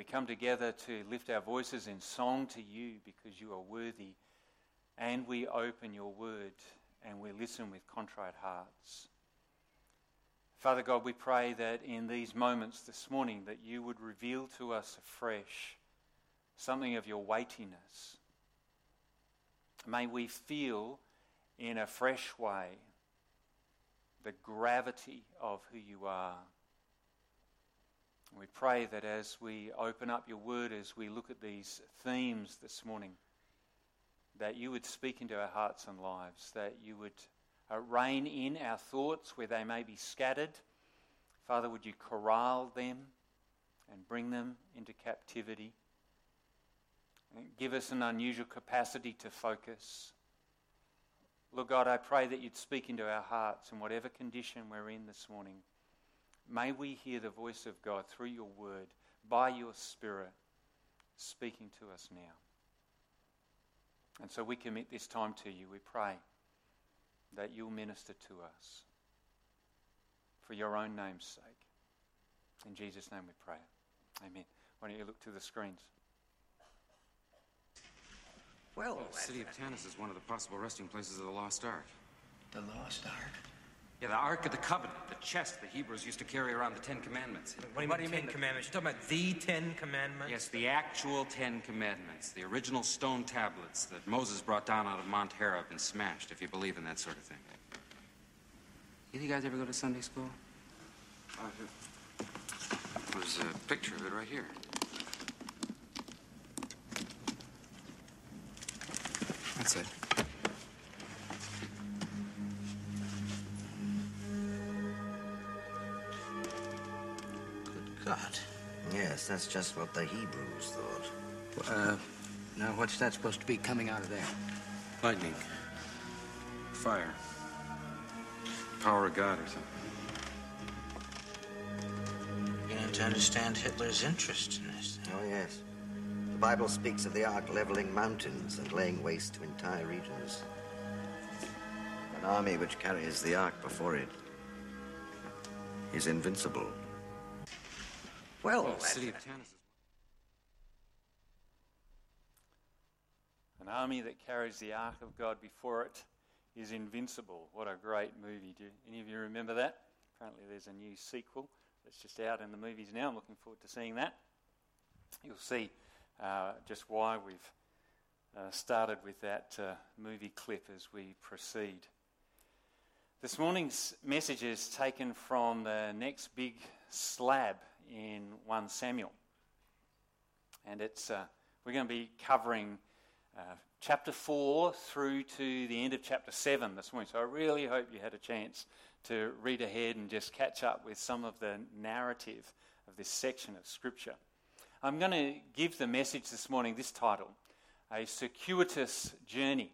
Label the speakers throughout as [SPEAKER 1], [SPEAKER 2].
[SPEAKER 1] we come together to lift our voices in song to you because you are worthy, and we open your word and we listen with contrite hearts. Father God, we pray that in these moments this morning that you would reveal to us afresh something of your weightiness. May we feel in a fresh way the gravity of who you are. We pray that as we open up your word, as we look at these themes this morning, that you would speak into our hearts and lives, that you would uh, rein in our thoughts where they may be scattered. Father, would you corral them and bring them into captivity? And give us an unusual capacity to focus. Lord God, I pray that you'd speak into our hearts in whatever condition we're in this morning. May we hear the voice of God through your word, by your Spirit, speaking to us now. And so we commit this time to you. We pray that you'll minister to us for your own name's sake. In Jesus' name we pray. Amen. Why don't you look to the screens?
[SPEAKER 2] Well, the city of Tanis is one of the possible resting places of the Lost Ark.
[SPEAKER 3] The Lost Ark?
[SPEAKER 2] Yeah, the Ark of the Covenant, the chest the Hebrews used to carry around the Ten Commandments.
[SPEAKER 4] What do you, what mean, do you mean, Commandments? You're talking about the Ten Commandments?
[SPEAKER 2] Yes, the actual Ten Commandments, the original stone tablets that Moses brought down out of Mount Horeb and smashed, if you believe in that sort of thing. Do you guys ever go to Sunday school? Uh, There's a picture of it right here. That's it.
[SPEAKER 3] God. Yes, that's just what the Hebrews thought.
[SPEAKER 5] Uh, now what's that supposed to be coming out of there?
[SPEAKER 2] Lightning. Fire. Power of God or something.
[SPEAKER 3] Beginning to understand Hitler's interest in this.
[SPEAKER 6] Oh, yes. The Bible speaks of the ark leveling mountains and laying waste to entire regions. An army which carries the ark before it is invincible.
[SPEAKER 3] Well,
[SPEAKER 2] Oh, city of Tanis is
[SPEAKER 1] An army that carries the ark of God before it is invincible. What a great movie. Do any of you remember that? Apparently, there's a new sequel that's just out in the movies now. I'm looking forward to seeing that. You'll see uh, just why we've uh, started with that uh, movie clip as we proceed. This morning's message is taken from the next big slab in 1 Samuel. And it's, uh, we're going to be covering uh, chapter 4 through to the end of chapter 7 this morning. So I really hope you had a chance to read ahead and just catch up with some of the narrative of this section of Scripture. I'm going to give the message this morning this title A Circuitous Journey.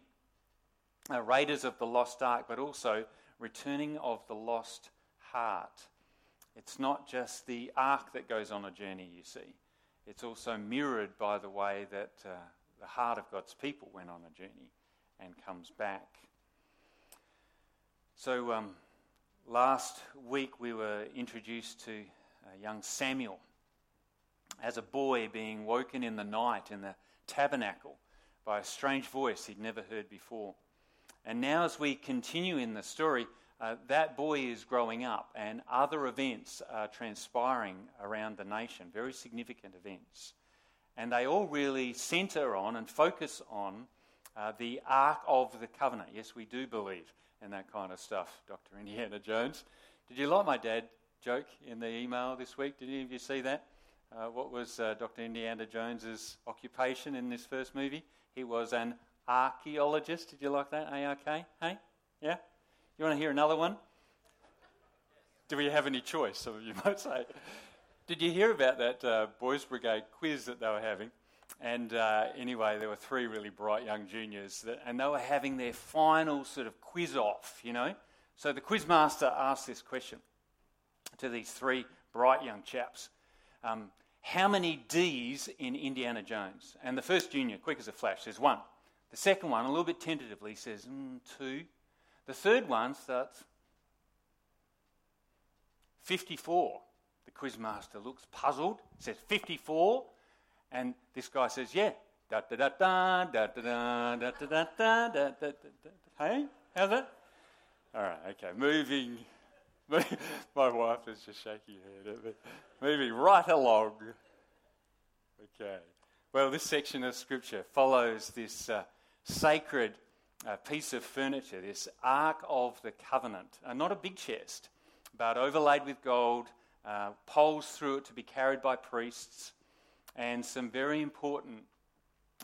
[SPEAKER 1] Uh, Raiders of the Lost Ark, but also Returning of the Lost Heart. It's not just the ark that goes on a journey, you see. It's also mirrored by the way that uh, the heart of God's people went on a journey and comes back. So, um, last week we were introduced to uh, young Samuel as a boy being woken in the night in the tabernacle by a strange voice he'd never heard before. And now, as we continue in the story, uh, that boy is growing up, and other events are transpiring around the nation, very significant events. And they all really centre on and focus on uh, the Ark of the Covenant. Yes, we do believe in that kind of stuff, Dr. Indiana Jones. Did you like my dad joke in the email this week? Did any of you see that? Uh, what was uh, Dr. Indiana Jones's occupation in this first movie? He was an archaeologist. Did you like that? ARK? Hey? Yeah? You want to hear another one? Do we have any choice? Some of you might say. Did you hear about that uh, Boys Brigade quiz that they were having? And uh, anyway, there were three really bright young juniors, that, and they were having their final sort of quiz off, you know. So the quizmaster asked this question to these three bright young chaps um, How many D's in Indiana Jones? And the first junior, quick as a flash, says one. The second one, a little bit tentatively, says mm, two. The third one starts 54. The quizmaster looks puzzled, says 54. And this guy says, Yeah. Da da da da da da da da da da da da Hey, how's that? All right, okay. Moving. My wife is just shaking her head at me. Moving right along. Okay. Well, this section of scripture follows this uh, sacred uh, piece of furniture, this Ark of the Covenant. Uh, not a big chest, but overlaid with gold, uh, poles through it to be carried by priests, and some very important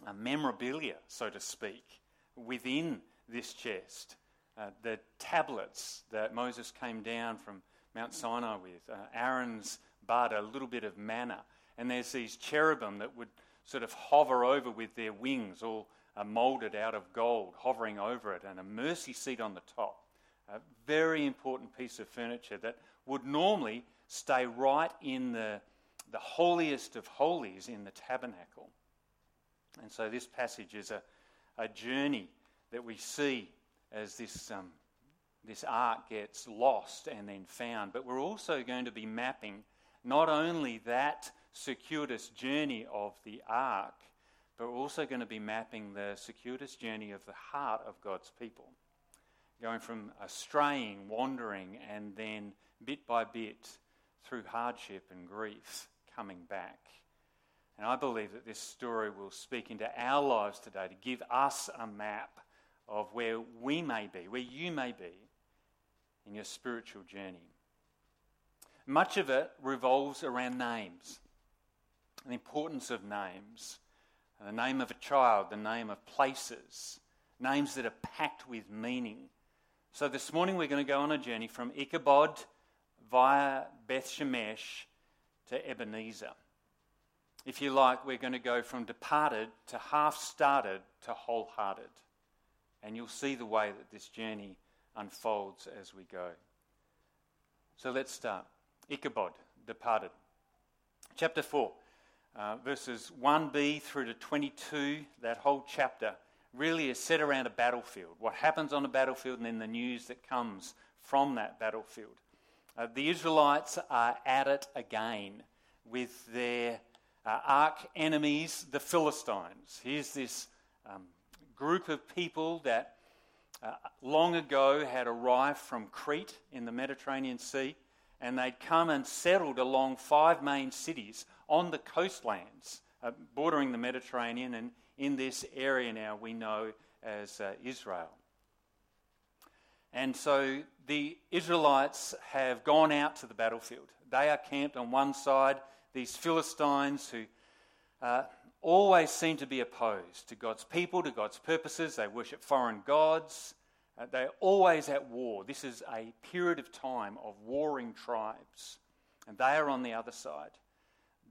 [SPEAKER 1] uh, memorabilia, so to speak, within this chest. Uh, the tablets that Moses came down from Mount Sinai with, uh, Aaron's bud, a little bit of manna, and there's these cherubim that would sort of hover over with their wings, all uh, moulded out of gold, hovering over it, and a mercy seat on the top. A very important piece of furniture that would normally stay right in the, the holiest of holies in the tabernacle. And so this passage is a, a journey that we see as this, um, this ark gets lost and then found. But we're also going to be mapping not only that circuitous journey of the ark, we're also going to be mapping the circuitous journey of the heart of God's people. Going from straying, wandering, and then bit by bit through hardship and grief, coming back. And I believe that this story will speak into our lives today to give us a map of where we may be, where you may be in your spiritual journey. Much of it revolves around names, the importance of names, the name of a child, the name of places, names that are packed with meaning. So this morning we're going to go on a journey from Ichabod via Beth Shemesh to Ebenezer. If you like, we're going to go from departed to half started to wholehearted. And you'll see the way that this journey unfolds as we go. So let's start. Ichabod, departed. Chapter 4, uh, verses 1b through to 22, that whole chapter really is set around a battlefield. What happens on a battlefield and then the news that comes from that battlefield. Uh, the Israelites are at it again with their uh, arch enemies, the Philistines. Here's this um, group of people that uh, long ago had arrived from Crete in the Mediterranean Sea, and they'd come and settled along five main cities on the coastlands uh, bordering the Mediterranean and in this area now we know as uh, Israel. And so the Israelites have gone out to the battlefield. They are camped on one side, these Philistines who uh, always seem to be opposed to God's people, to God's purposes. They worship foreign gods. Uh, they're always at war. This is a period of time of warring tribes, and they are on the other side.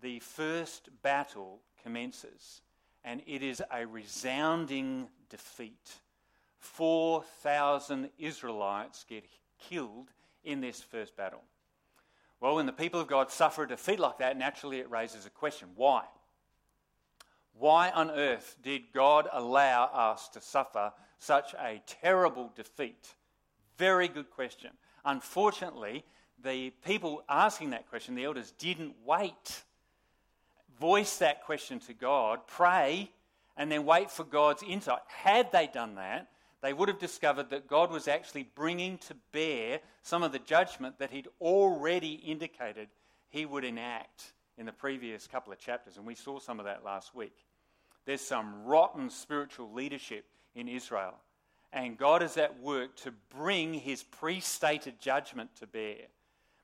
[SPEAKER 1] The first battle commences, and it is a resounding defeat. 4,000 Israelites get killed in this first battle. Well, when the people of God suffer a defeat like that, naturally it raises a question why? Why on earth did God allow us to suffer such a terrible defeat? Very good question. Unfortunately, the people asking that question, the elders, didn't wait. Voice that question to God, pray, and then wait for God's insight. Had they done that, they would have discovered that God was actually bringing to bear some of the judgment that He'd already indicated He would enact in the previous couple of chapters, and we saw some of that last week. There's some rotten spiritual leadership in Israel, and God is at work to bring His pre stated judgment to bear.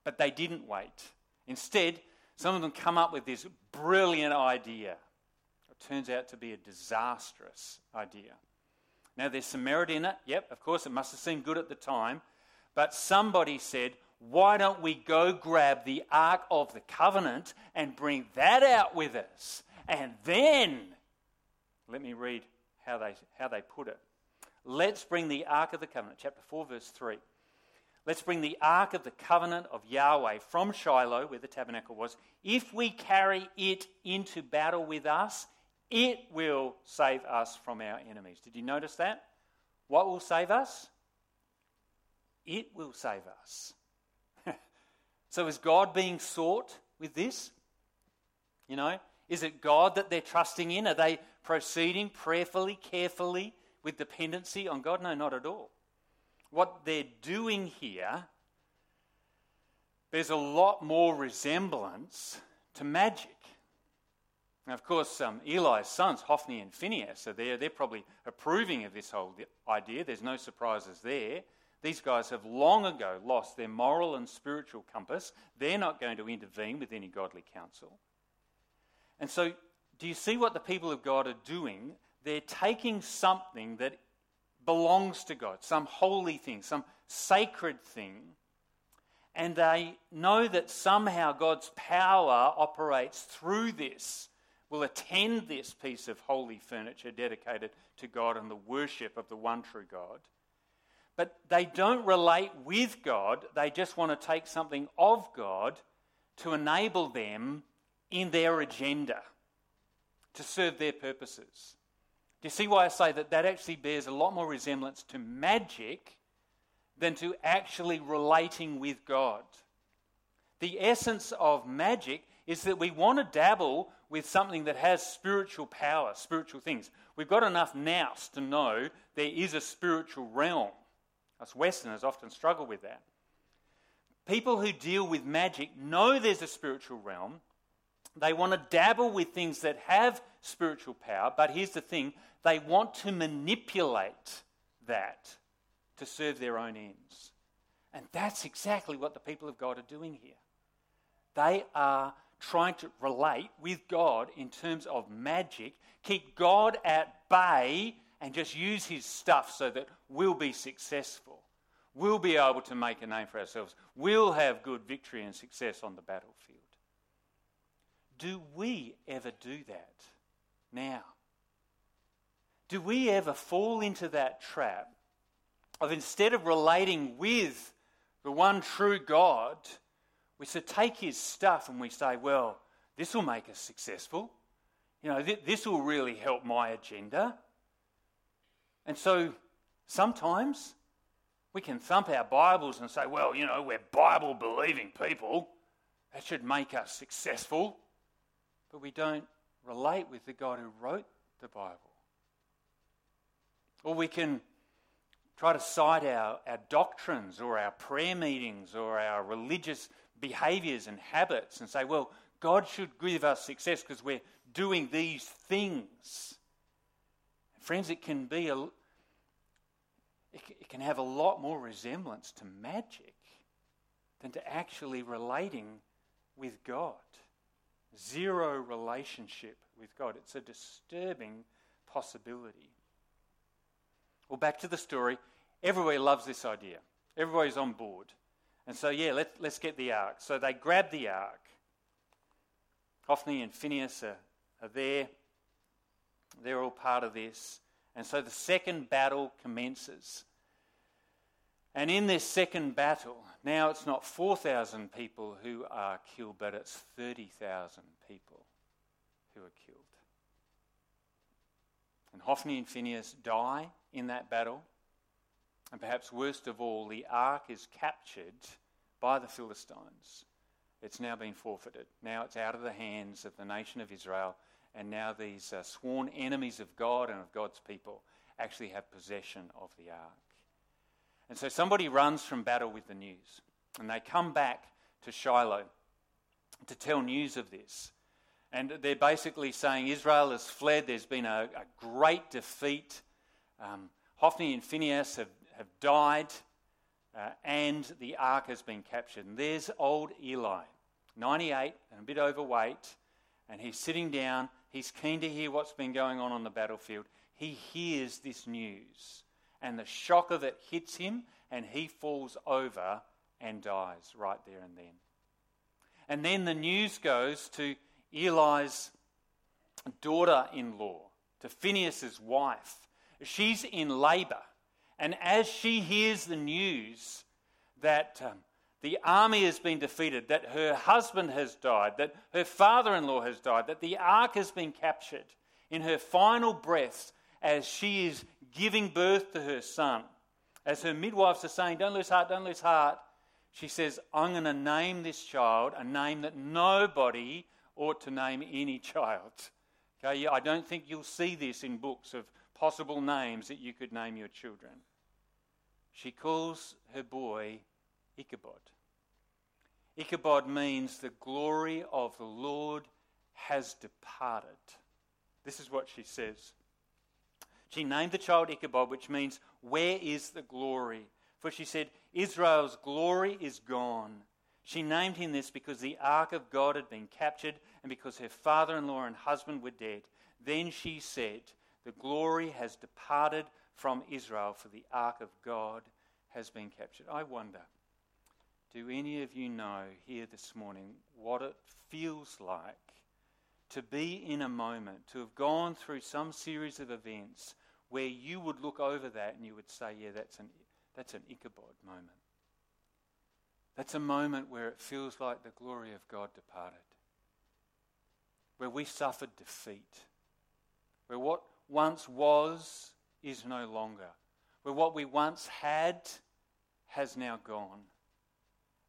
[SPEAKER 1] But they didn't wait. Instead, some of them come up with this brilliant idea. It turns out to be a disastrous idea. Now, there's some merit in it. Yep, of course, it must have seemed good at the time. But somebody said, why don't we go grab the Ark of the Covenant and bring that out with us? And then, let me read how they, how they put it. Let's bring the Ark of the Covenant, chapter 4, verse 3. Let's bring the Ark of the Covenant of Yahweh from Shiloh, where the tabernacle was. If we carry it into battle with us, it will save us from our enemies. Did you notice that? What will save us? It will save us. so is God being sought with this? You know, Is it God that they're trusting in? Are they proceeding prayerfully, carefully, with dependency on God? No, not at all. What they're doing here, there's a lot more resemblance to magic. Now, of course, um, Eli's sons, Hophni and Phinehas, are there. They're probably approving of this whole idea. There's no surprises there. These guys have long ago lost their moral and spiritual compass. They're not going to intervene with any godly counsel. And so, do you see what the people of God are doing? They're taking something that belongs to God, some holy thing, some sacred thing, and they know that somehow God's power operates through this will attend this piece of holy furniture dedicated to God and the worship of the one true God. But they don't relate with God, they just want to take something of God to enable them in their agenda, to serve their purposes. Do you see why I say that that actually bears a lot more resemblance to magic than to actually relating with God? The essence of magic is that we want to dabble with something that has spiritual power, spiritual things. We've got enough nous to know there is a spiritual realm. Us Westerners often struggle with that. People who deal with magic know there's a spiritual realm. They want to dabble with things that have spiritual power, but here's the thing they want to manipulate that to serve their own ends. And that's exactly what the people of God are doing here. They are trying to relate with God in terms of magic, keep God at bay, and just use his stuff so that we'll be successful. We'll be able to make a name for ourselves. We'll have good victory and success on the battlefield. Do we ever do that now? Do we ever fall into that trap of instead of relating with the one true God, we should take his stuff and we say, well, this will make us successful. You know, th- this will really help my agenda. And so sometimes we can thump our Bibles and say, well, you know, we're Bible believing people. That should make us successful. But we don't relate with the God who wrote the Bible. Or we can try to cite our, our doctrines or our prayer meetings or our religious behaviors and habits and say, well, God should give us success because we're doing these things. Friends, it can be a, it can have a lot more resemblance to magic than to actually relating with God. Zero relationship with God. It's a disturbing possibility. Well, back to the story. Everybody loves this idea. Everybody's on board. And so, yeah, let, let's get the ark. So they grab the ark. Hophni and Phinehas are, are there. They're all part of this. And so the second battle commences. And in this second battle, now it's not 4,000 people who are killed, but it's 30,000 people who are killed. And Hophni and Phinehas die in that battle. And perhaps worst of all, the ark is captured by the Philistines. It's now been forfeited. Now it's out of the hands of the nation of Israel, and now these uh, sworn enemies of God and of God's people actually have possession of the ark. And so somebody runs from battle with the news, and they come back to Shiloh to tell news of this. And they're basically saying Israel has fled, there's been a, a great defeat. Um, Hophni and Phinehas have have died, uh, and the ark has been captured. And there's old Eli, 98 and a bit overweight, and he's sitting down. He's keen to hear what's been going on on the battlefield. He hears this news, and the shock of it hits him, and he falls over and dies right there and then. And then the news goes to Eli's daughter in law, to Phinehas's wife. She's in labor. And as she hears the news that um, the army has been defeated, that her husband has died, that her father in law has died, that the ark has been captured, in her final breaths, as she is giving birth to her son, as her midwives are saying, Don't lose heart, don't lose heart, she says, I'm going to name this child a name that nobody ought to name any child. Okay, I don't think you'll see this in books of possible names that you could name your children. She calls her boy Ichabod. Ichabod means the glory of the Lord has departed. This is what she says. She named the child Ichabod, which means, Where is the glory? For she said, Israel's glory is gone. She named him this because the ark of God had been captured and because her father in law and husband were dead. Then she said, The glory has departed from Israel, for the ark of God has been captured. I wonder, do any of you know here this morning what it feels like to be in a moment, to have gone through some series of events where you would look over that and you would say, Yeah, that's an, that's an Ichabod moment. That's a moment where it feels like the glory of God departed, where we suffered defeat, where what once was is no longer, where what we once had has now gone.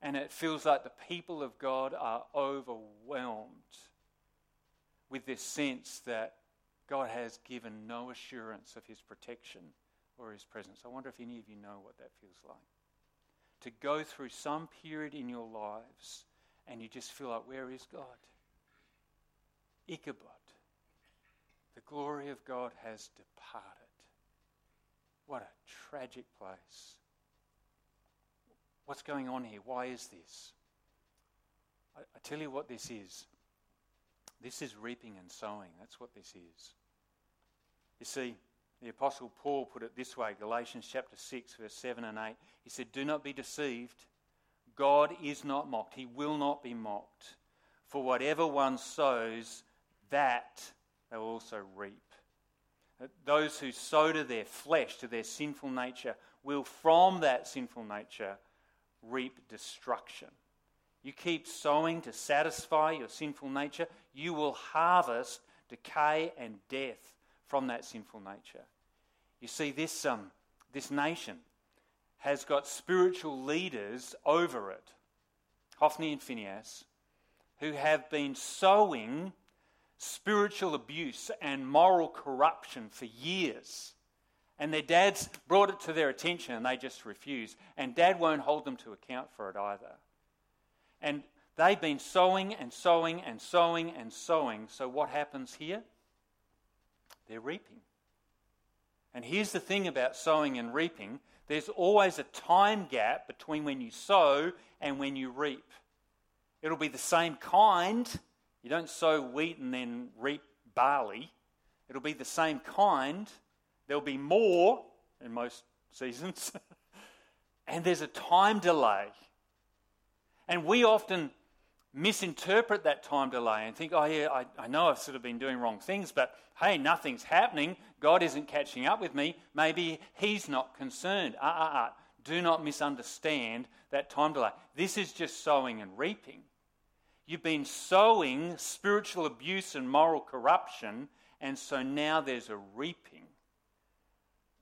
[SPEAKER 1] And it feels like the people of God are overwhelmed with this sense that God has given no assurance of his protection or his presence. I wonder if any of you know what that feels like to go through some period in your lives and you just feel like, where is God? Ichabod. The glory of God has departed. What a tragic place. What's going on here? Why is this? I, I tell you what this is. This is reaping and sowing. That's what this is. You see, the Apostle Paul put it this way Galatians chapter 6, verse 7 and 8. He said, Do not be deceived. God is not mocked. He will not be mocked. For whatever one sows, that they will also reap. Those who sow to their flesh, to their sinful nature, will from that sinful nature reap destruction. You keep sowing to satisfy your sinful nature, you will harvest decay and death from that sinful nature. You see, this, um, this nation has got spiritual leaders over it, Hophni and Phinehas, who have been sowing spiritual abuse and moral corruption for years. And their dads brought it to their attention and they just refused. And dad won't hold them to account for it either. And they've been sowing and sowing and sowing and sowing. So what happens here? they're reaping. And here's the thing about sowing and reaping there's always a time gap between when you sow and when you reap. It'll be the same kind. You don't sow wheat and then reap barley. It'll be the same kind. There'll be more in most seasons. and there's a time delay. And we often misinterpret that time delay and think, oh, yeah, I, I know I've sort of been doing wrong things, but hey, nothing's happening. God isn't catching up with me. Maybe He's not concerned. Ah, ah, ah. Do not misunderstand that time delay. This is just sowing and reaping. You've been sowing spiritual abuse and moral corruption, and so now there's a reaping.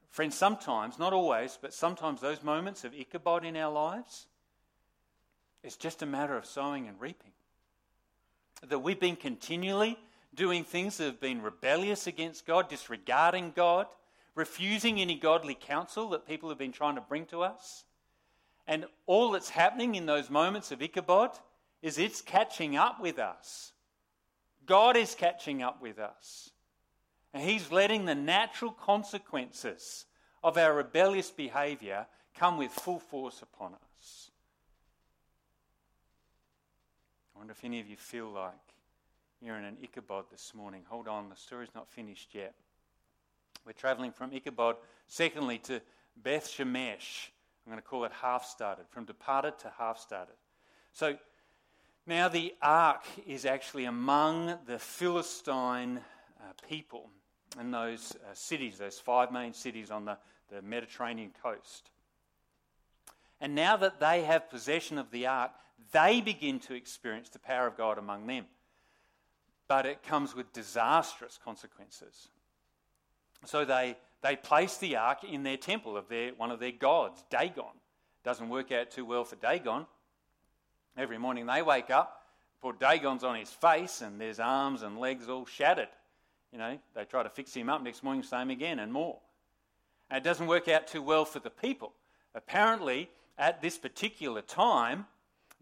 [SPEAKER 1] Friends, sometimes, not always, but sometimes those moments of Ichabod in our lives, it's just a matter of sowing and reaping. That we've been continually doing things that have been rebellious against God, disregarding God, refusing any godly counsel that people have been trying to bring to us. And all that's happening in those moments of Ichabod is it's catching up with us. God is catching up with us. And He's letting the natural consequences of our rebellious behavior come with full force upon us. I wonder if any of you feel like you're in an Ichabod this morning. Hold on, the story's not finished yet. We're traveling from Ichabod, secondly, to Beth Shemesh. I'm going to call it half started, from departed to half started. So now the ark is actually among the Philistine uh, people in those uh, cities, those five main cities on the, the Mediterranean coast. And now that they have possession of the ark, they begin to experience the power of God among them. But it comes with disastrous consequences. So they, they place the ark in their temple of their, one of their gods, Dagon. Doesn't work out too well for Dagon. Every morning they wake up, Poor Dagon's on his face, and there's arms and legs all shattered. You know, they try to fix him up next morning, same again, and more. And it doesn't work out too well for the people. Apparently, at this particular time,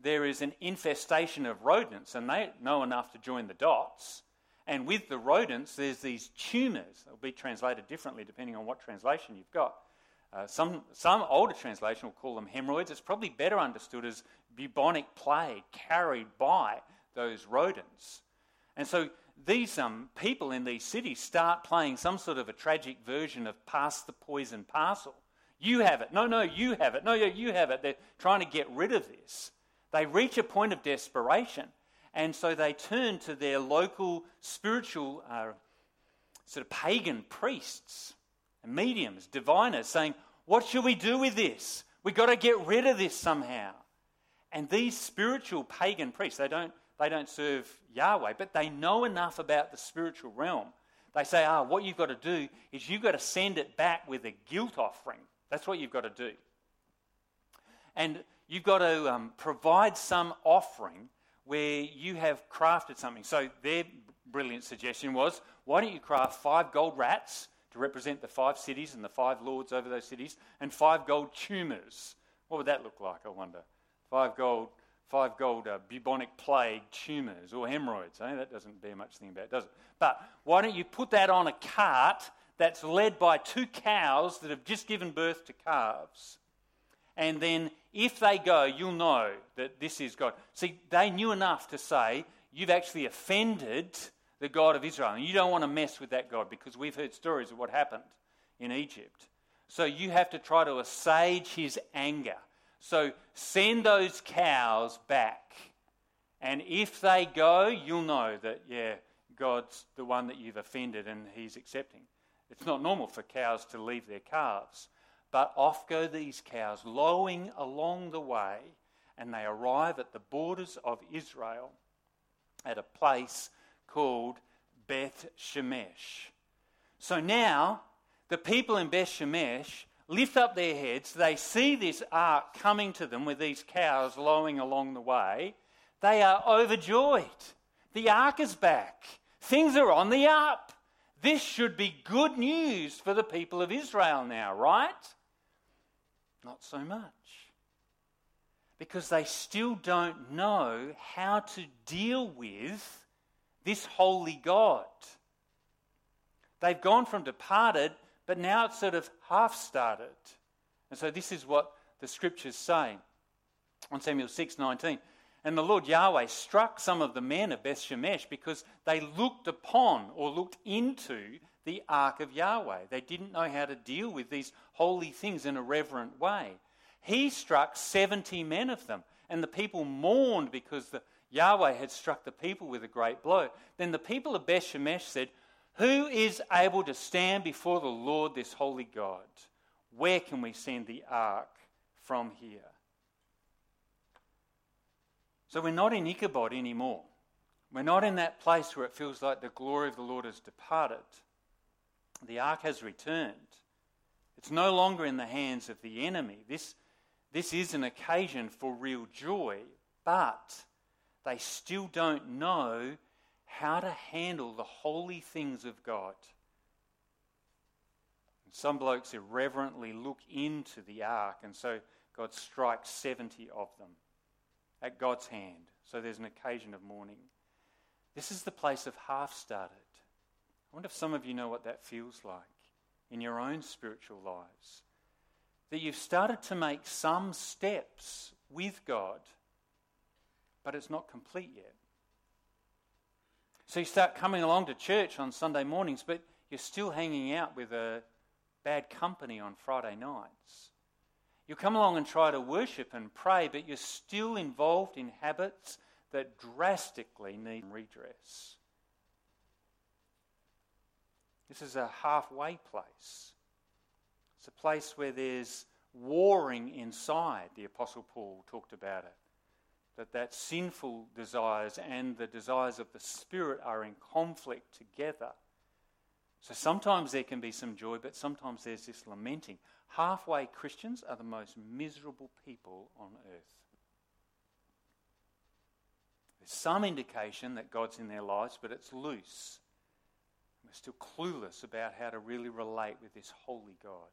[SPEAKER 1] there is an infestation of rodents, and they know enough to join the dots. And with the rodents, there's these tumours. They'll be translated differently depending on what translation you've got. Uh, some, some older translation will call them hemorrhoids. It's probably better understood as bubonic plague carried by those rodents. And so these um, people in these cities start playing some sort of a tragic version of pass the poison parcel. You have it. No, no, you have it. No, no, you have it. They're trying to get rid of this. They reach a point of desperation, and so they turn to their local spiritual, uh, sort of pagan priests and mediums, diviners, saying, What should we do with this? We've got to get rid of this somehow. And these spiritual pagan priests, they don't, they don't serve Yahweh, but they know enough about the spiritual realm. They say, ah, what you've got to do is you've got to send it back with a guilt offering. That's what you've got to do. And you've got to um, provide some offering where you have crafted something. So their brilliant suggestion was why don't you craft five gold rats to represent the five cities and the five lords over those cities, and five gold tumours? What would that look like, I wonder? Five gold, five gold uh, bubonic plague tumours or hemorrhoids. Eh? That doesn't bear much thing about, does it? But why don't you put that on a cart that's led by two cows that have just given birth to calves? And then if they go, you'll know that this is God. See, they knew enough to say, You've actually offended the God of Israel. And you don't want to mess with that God because we've heard stories of what happened in Egypt. So you have to try to assuage his anger. So send those cows back. And if they go, you'll know that, yeah, God's the one that you've offended and he's accepting. It's not normal for cows to leave their calves. But off go these cows, lowing along the way, and they arrive at the borders of Israel at a place called Beth Shemesh. So now, the people in Beth Shemesh lift up their heads, they see this ark coming to them with these cows lowing along the way. They are overjoyed. The ark is back. Things are on the up. This should be good news for the people of Israel now, right? Not so much. Because they still don't know how to deal with this holy God. They've gone from departed, but now it's sort of half started. And so this is what the scriptures say on Samuel 6 19. And the Lord Yahweh struck some of the men of Beth Shemesh because they looked upon or looked into the ark of Yahweh. They didn't know how to deal with these holy things in a reverent way. He struck 70 men of them, and the people mourned because the, Yahweh had struck the people with a great blow. Then the people of Beth Shemesh said, Who is able to stand before the Lord, this holy God? Where can we send the ark from here? So we're not in Ichabod anymore. We're not in that place where it feels like the glory of the Lord has departed. The ark has returned. It's no longer in the hands of the enemy. This, this is an occasion for real joy, but they still don't know how to handle the holy things of God. And some blokes irreverently look into the ark, and so God strikes 70 of them at God's hand. So there's an occasion of mourning. This is the place of half started. I wonder if some of you know what that feels like in your own spiritual lives. That you've started to make some steps with God, but it's not complete yet. So you start coming along to church on Sunday mornings, but you're still hanging out with a bad company on Friday nights. You come along and try to worship and pray, but you're still involved in habits that drastically need redress. This is a halfway place. It's a place where there's warring inside. The Apostle Paul talked about it. That that sinful desires and the desires of the Spirit are in conflict together. So sometimes there can be some joy, but sometimes there's this lamenting. Halfway Christians are the most miserable people on earth. There's some indication that God's in their lives, but it's loose. Still clueless about how to really relate with this holy God.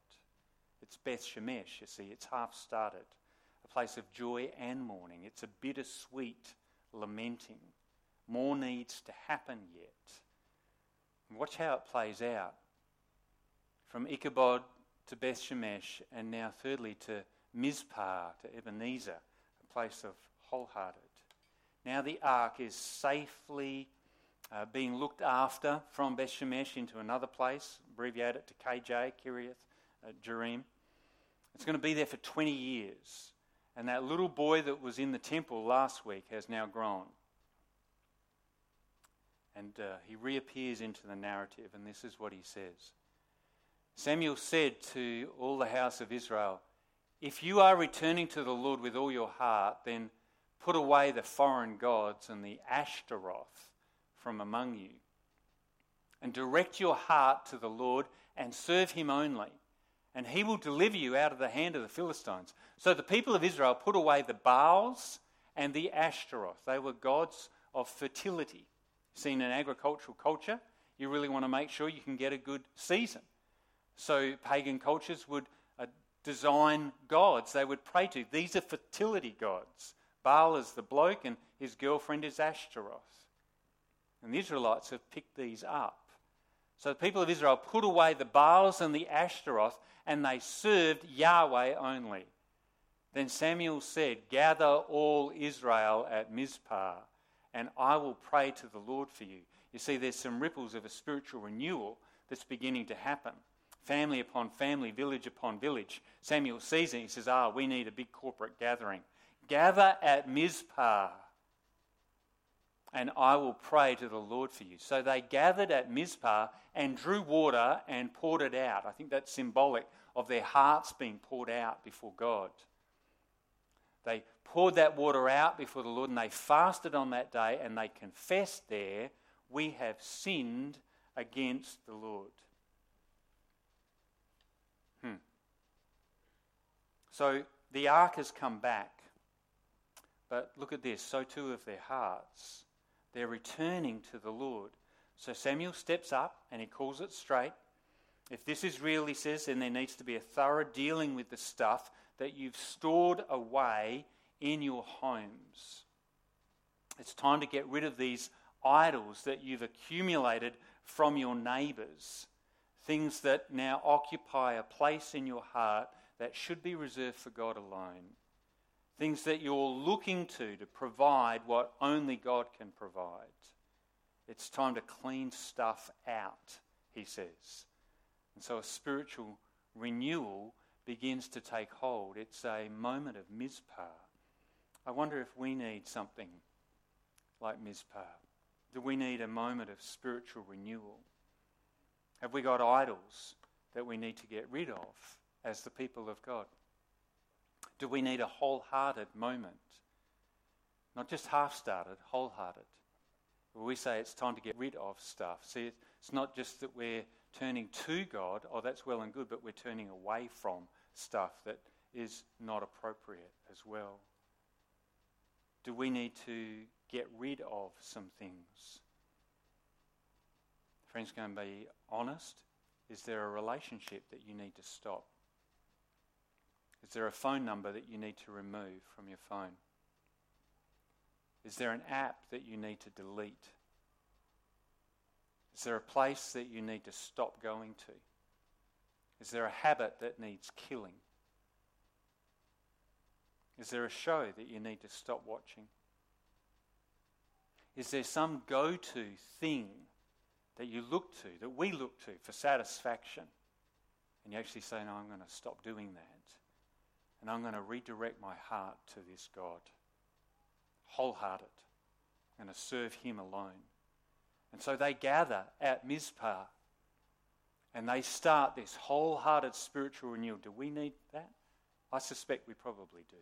[SPEAKER 1] It's Beth Shemesh, you see, it's half started, a place of joy and mourning. It's a bittersweet lamenting. More needs to happen yet. Watch how it plays out. From Ichabod to Beth Shemesh, and now thirdly to Mizpah, to Ebenezer, a place of wholehearted. Now the ark is safely uh, being looked after from Beth Shemesh into another place, abbreviate it to KJ, Kiriath uh, Jearim. It's going to be there for 20 years. And that little boy that was in the temple last week has now grown. And uh, he reappears into the narrative, and this is what he says Samuel said to all the house of Israel, If you are returning to the Lord with all your heart, then put away the foreign gods and the Ashtaroth from among you, and direct your heart to the Lord and serve him only and he will deliver you out of the hand of the Philistines. So the people of Israel put away the Baals and the Ashtaroth. They were gods of fertility. See, in agricultural culture, you really want to make sure you can get a good season. So pagan cultures would uh, design gods they would pray to. These are fertility gods. Baal is the bloke, and his girlfriend is Ashtaroth. And the Israelites have picked these up. So the people of Israel put away the Baals and the Ashtaroth and they served Yahweh only. Then Samuel said, Gather all Israel at Mizpah, and I will pray to the Lord for you. You see, there's some ripples of a spiritual renewal that's beginning to happen. Family upon family, village upon village. Samuel sees it. He says, Ah, we need a big corporate gathering. Gather at Mizpah and I will pray to the Lord for you. So they gathered at Mizpah and drew water and poured it out. I think that's symbolic of their hearts being poured out before God. They poured that water out before the Lord and they fasted on that day and they confessed there, We have sinned against the Lord. Hmm. So the ark has come back. But look at this so too have their hearts. They're returning to the Lord. So Samuel steps up and he calls it straight. If this is real, he says, then there needs to be a thorough dealing with the stuff that you've stored away in your homes. It's time to get rid of these idols that you've accumulated from your neighbours, things that now occupy a place in your heart that should be reserved for God alone things that you're looking to to provide what only God can provide. It's time to clean stuff out, he says. And so a spiritual renewal begins to take hold. It's a moment of Mizpah. I wonder if we need something like Mizpah. Do we need a moment of spiritual renewal? Have we got idols that we need to get rid of as the people of God? Do we need a wholehearted moment? Not just half started, wholehearted. We say it's time to get rid of stuff. See, it's not just that we're turning to God, oh, that's well and good, but we're turning away from stuff that is not appropriate as well. Do we need to get rid of some things? Friends, going to be honest. Is there a relationship that you need to stop? Is there a phone number that you need to remove from your phone? Is there an app that you need to delete? Is there a place that you need to stop going to? Is there a habit that needs killing? Is there a show that you need to stop watching? Is there some go to thing that you look to, that we look to for satisfaction? And you actually say, No, I'm going to stop doing that and I'm going to redirect my heart to this God. Wholehearted. Going to serve Him alone. And so they gather at Mizpah and they start this wholehearted spiritual renewal. Do we need that? I suspect we probably do.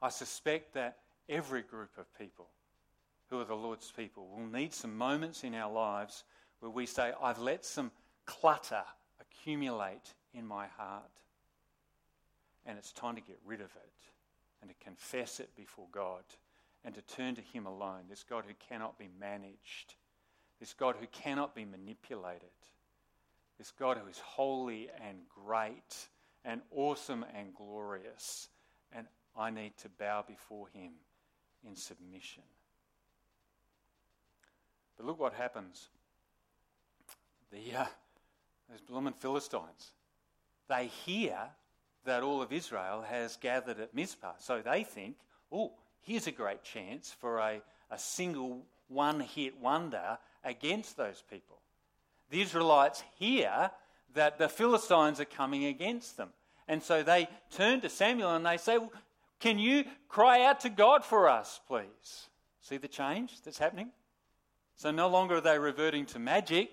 [SPEAKER 1] I suspect that every group of people who are the Lord's people will need some moments in our lives where we say, I've let some clutter accumulate in my heart and it's time to get rid of it and to confess it before God and to turn to Him alone, this God who cannot be managed, this God who cannot be manipulated, this God who is holy and great and awesome and glorious. And I need to bow before Him in submission. But look what happens. The, uh, those blooming Philistines, they hear that all of Israel has gathered at Mizpah. So they think, oh, here's a great chance for a, a single one hit wonder against those people. The Israelites hear that the Philistines are coming against them. And so they turn to Samuel and they say, Can you cry out to God for us, please? See the change that's happening? So no longer are they reverting to magic.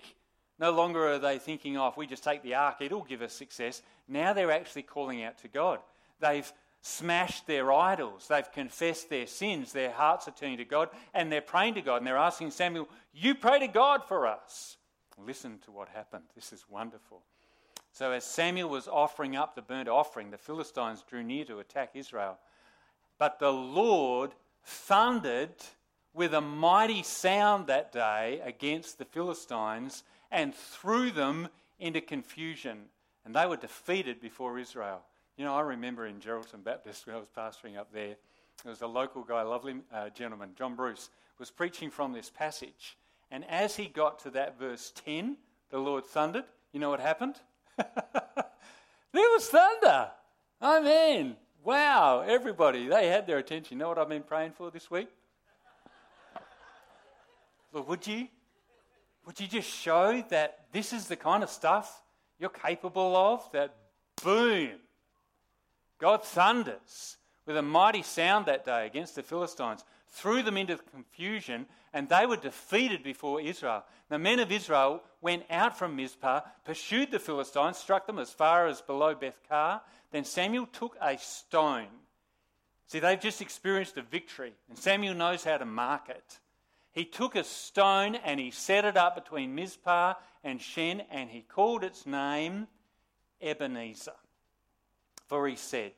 [SPEAKER 1] No longer are they thinking, oh, if we just take the ark, it'll give us success. Now they're actually calling out to God. They've smashed their idols. They've confessed their sins. Their hearts are turning to God and they're praying to God. And they're asking Samuel, You pray to God for us. Listen to what happened. This is wonderful. So, as Samuel was offering up the burnt offering, the Philistines drew near to attack Israel. But the Lord thundered with a mighty sound that day against the Philistines and threw them into confusion. And they were defeated before Israel. You know, I remember in Geraldton Baptist when I was pastoring up there, there was a local guy, lovely uh, gentleman, John Bruce, was preaching from this passage. And as he got to that verse 10, the Lord thundered. You know what happened? there was thunder. I mean, Wow, everybody, they had their attention. You know what I've been praying for this week? Lord, would you? Would you just show that this is the kind of stuff you're capable of? That boom, God thunders with a mighty sound that day against the Philistines, threw them into confusion, and they were defeated before Israel. The men of Israel went out from Mizpah, pursued the Philistines, struck them as far as below Beth-car. Then Samuel took a stone. See, they've just experienced a victory, and Samuel knows how to mark it. He took a stone and he set it up between Mizpah and Shen, and he called its name Ebenezer. For he said,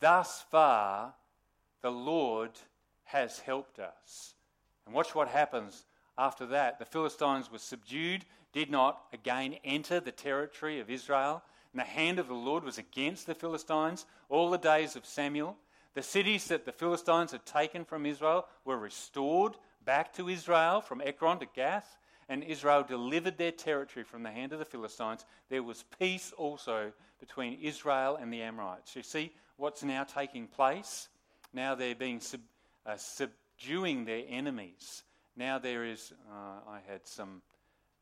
[SPEAKER 1] Thus far the Lord has helped us. And watch what happens after that. The Philistines were subdued, did not again enter the territory of Israel. And the hand of the Lord was against the Philistines all the days of Samuel. The cities that the Philistines had taken from Israel were restored back to Israel from Ekron to Gath, and Israel delivered their territory from the hand of the Philistines. There was peace also between Israel and the Amorites. You see what's now taking place? Now they're being sub, uh, subduing their enemies. Now there is. Uh, I had some.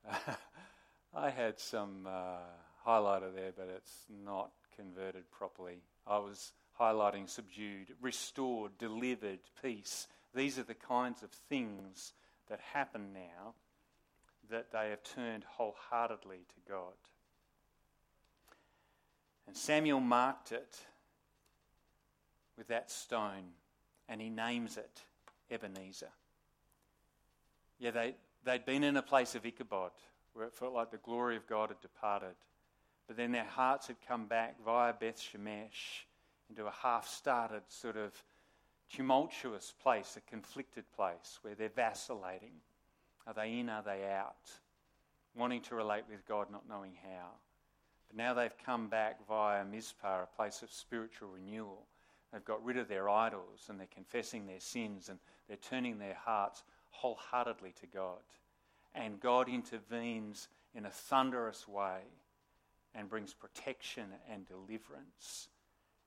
[SPEAKER 1] I had some uh, highlighter there, but it's not converted properly. I was highlighting subdued, restored, delivered, peace. These are the kinds of things that happen now that they have turned wholeheartedly to God. And Samuel marked it with that stone and he names it Ebenezer. Yeah, they, they'd been in a place of Ichabod where it felt like the glory of God had departed. But then their hearts had come back via Beth Shemesh into a half started sort of tumultuous place, a conflicted place where they're vacillating. Are they in? Are they out? Wanting to relate with God, not knowing how. But now they've come back via Mizpah, a place of spiritual renewal. They've got rid of their idols and they're confessing their sins and they're turning their hearts wholeheartedly to God. And God intervenes in a thunderous way and brings protection and deliverance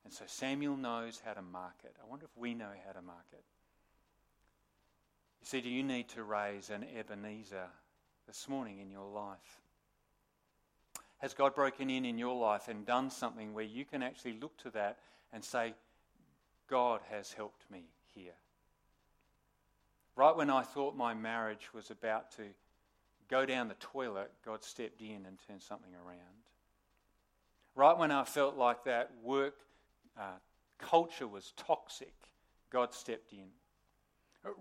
[SPEAKER 1] and so Samuel knows how to mark it. I wonder if we know how to mark it. See, do you need to raise an Ebenezer this morning in your life? Has God broken in in your life and done something where you can actually look to that and say, God has helped me here? Right when I thought my marriage was about to go down the toilet, God stepped in and turned something around. Right when I felt like that work uh, culture was toxic, God stepped in.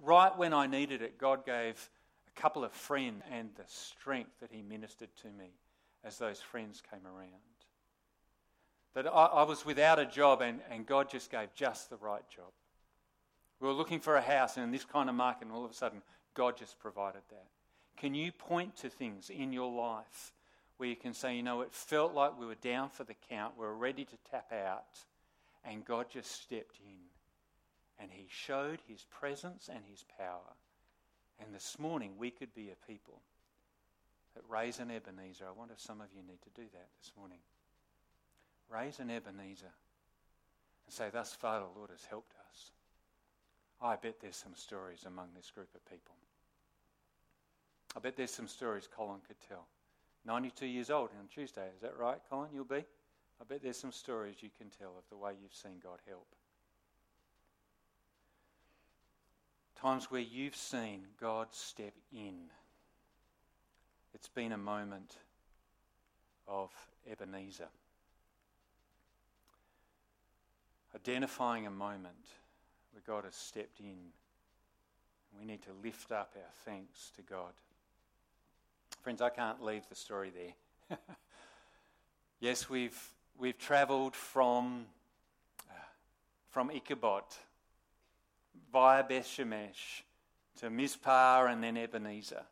[SPEAKER 1] Right when I needed it, God gave a couple of friends and the strength that He ministered to me as those friends came around. That I, I was without a job and, and God just gave just the right job. We were looking for a house in this kind of market, and all of a sudden, God just provided that. Can you point to things in your life where you can say, you know, it felt like we were down for the count, we were ready to tap out, and God just stepped in and He showed His presence and His power. And this morning, we could be a people that raise an Ebenezer. I wonder if some of you need to do that this morning. Raise an Ebenezer and say, Thus far, the Lord has helped us. I bet there's some stories among this group of people. I bet there's some stories Colin could tell. 92 years old on Tuesday, is that right, Colin? You'll be? I bet there's some stories you can tell of the way you've seen God help. Times where you've seen God step in. It's been a moment of Ebenezer. Identifying a moment where God has stepped in. We need to lift up our thanks to God. Friends, I can't leave the story there. yes, we've, we've travelled from, uh, from Ichabod via Beth Shemesh to Mizpah and then Ebenezer.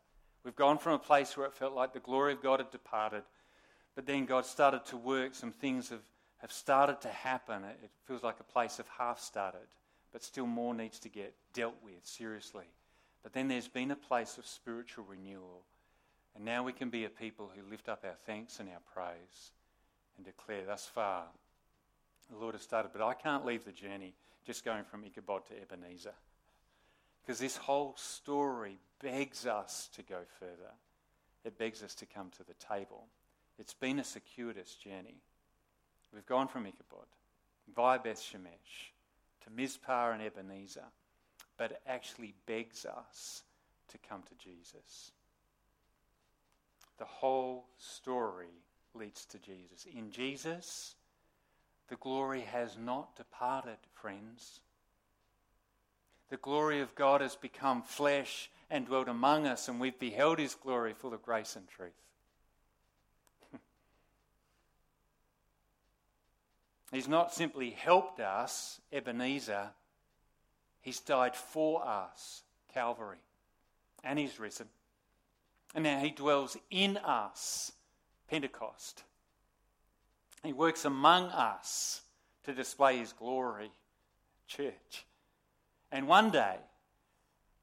[SPEAKER 1] We've gone from a place where it felt like the glory of God had departed, but then God started to work. Some things have, have started to happen. It feels like a place of half started, but still more needs to get dealt with seriously. But then there's been a place of spiritual renewal. And now we can be a people who lift up our thanks and our praise and declare, thus far, the Lord has started. But I can't leave the journey just going from Ichabod to Ebenezer. Because this whole story begs us to go further. It begs us to come to the table. It's been a circuitous journey. We've gone from Ichabod via Beth Shemesh to Mizpah and Ebenezer, but it actually begs us to come to Jesus. The whole story leads to Jesus. In Jesus, the glory has not departed, friends. The glory of God has become flesh and dwelt among us, and we've beheld his glory full of grace and truth. he's not simply helped us, Ebenezer, he's died for us, Calvary, and he's risen. And now he dwells in us, Pentecost. He works among us to display his glory, church. And one day,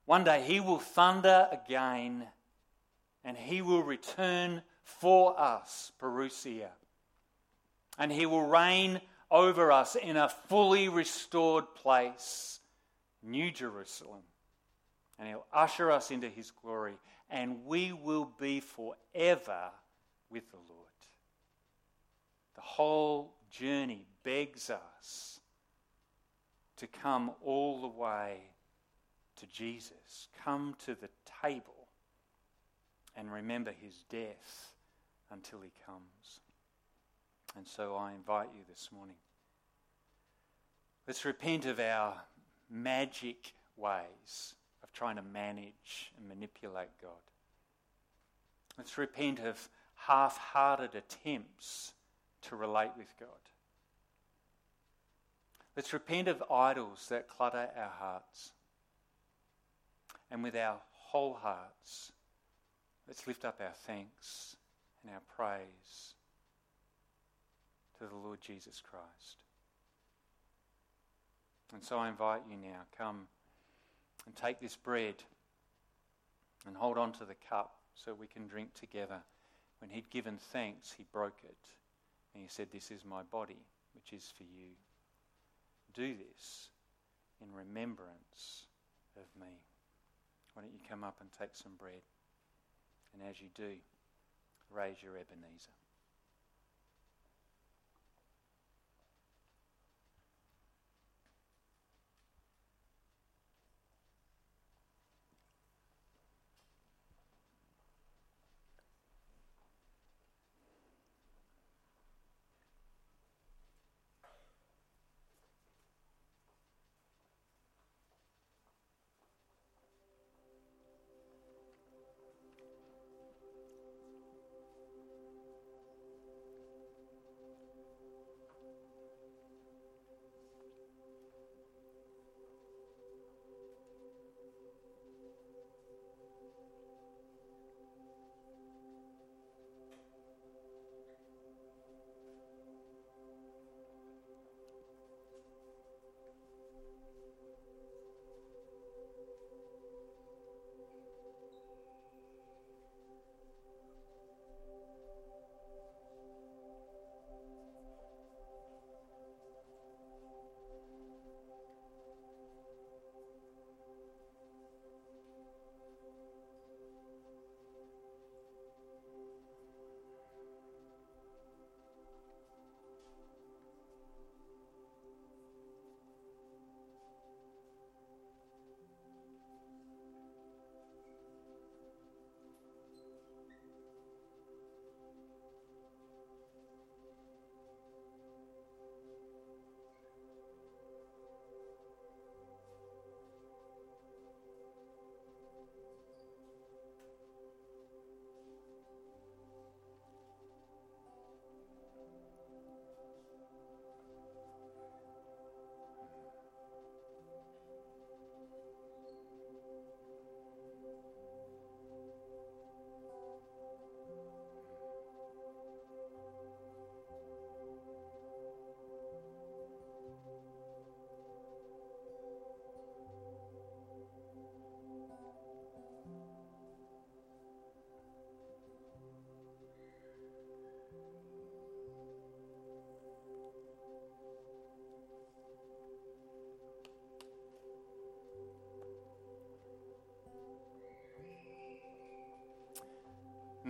[SPEAKER 1] one day he will thunder again and he will return for us, Parousia. And he will reign over us in a fully restored place, New Jerusalem. And he'll usher us into his glory, and we will be forever with the Lord. The whole journey begs us to come all the way to Jesus. Come to the table and remember his death until he comes. And so I invite you this morning. Let's repent of our magic ways of trying to manage and manipulate God. Let's repent of half hearted attempts to relate with God. Let's repent of idols that clutter our hearts. And with our whole hearts, let's lift up our thanks and our praise to the Lord Jesus Christ. And so I invite you now, come and take this bread and hold on to the cup so we can drink together. When he'd given thanks, he broke it. And he said, This is my body, which is for you. Do this in remembrance of me. Why don't you come up and take some bread? And as you do, raise your Ebenezer.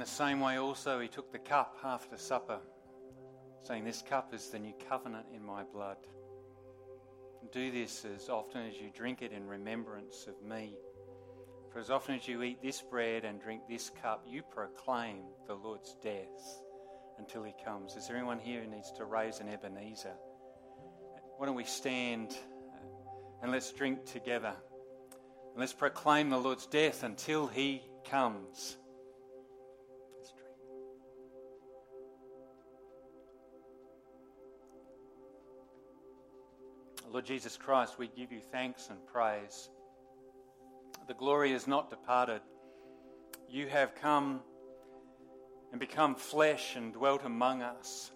[SPEAKER 1] The same way, also, he took the cup after supper, saying, This cup is the new covenant in my blood. Do this as often as you drink it in remembrance of me. For as often as you eat this bread and drink this cup, you proclaim the Lord's death until he comes. Is there anyone here who needs to raise an Ebenezer? Why don't we stand and let's drink together? And let's proclaim the Lord's death until he comes. Lord Jesus Christ, we give you thanks and praise. The glory is not departed. You have come and become flesh and dwelt among us.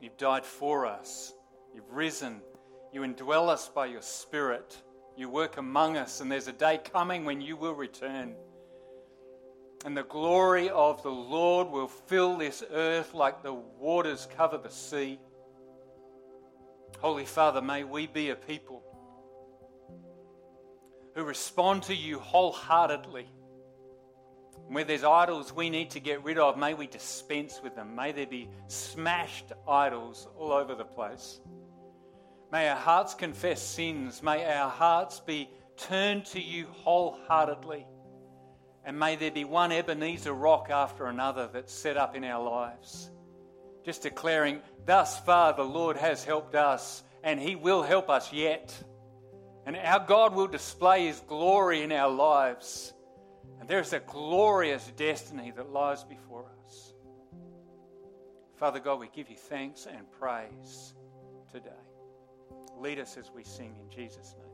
[SPEAKER 1] You've died for us. You've risen. You indwell us by your Spirit. You work among us, and there's a day coming when you will return. And the glory of the Lord will fill this earth like the waters cover the sea. Holy Father, may we be a people who respond to you wholeheartedly. Where there's idols we need to get rid of, may we dispense with them. May there be smashed idols all over the place. May our hearts confess sins. May our hearts be turned to you wholeheartedly. And may there be one Ebenezer rock after another that's set up in our lives. Just declaring, thus far the Lord has helped us, and He will help us yet. And our God will display His glory in our lives. And there's a glorious destiny that lies before us. Father God, we give you thanks and praise today. Lead us as we sing in Jesus' name.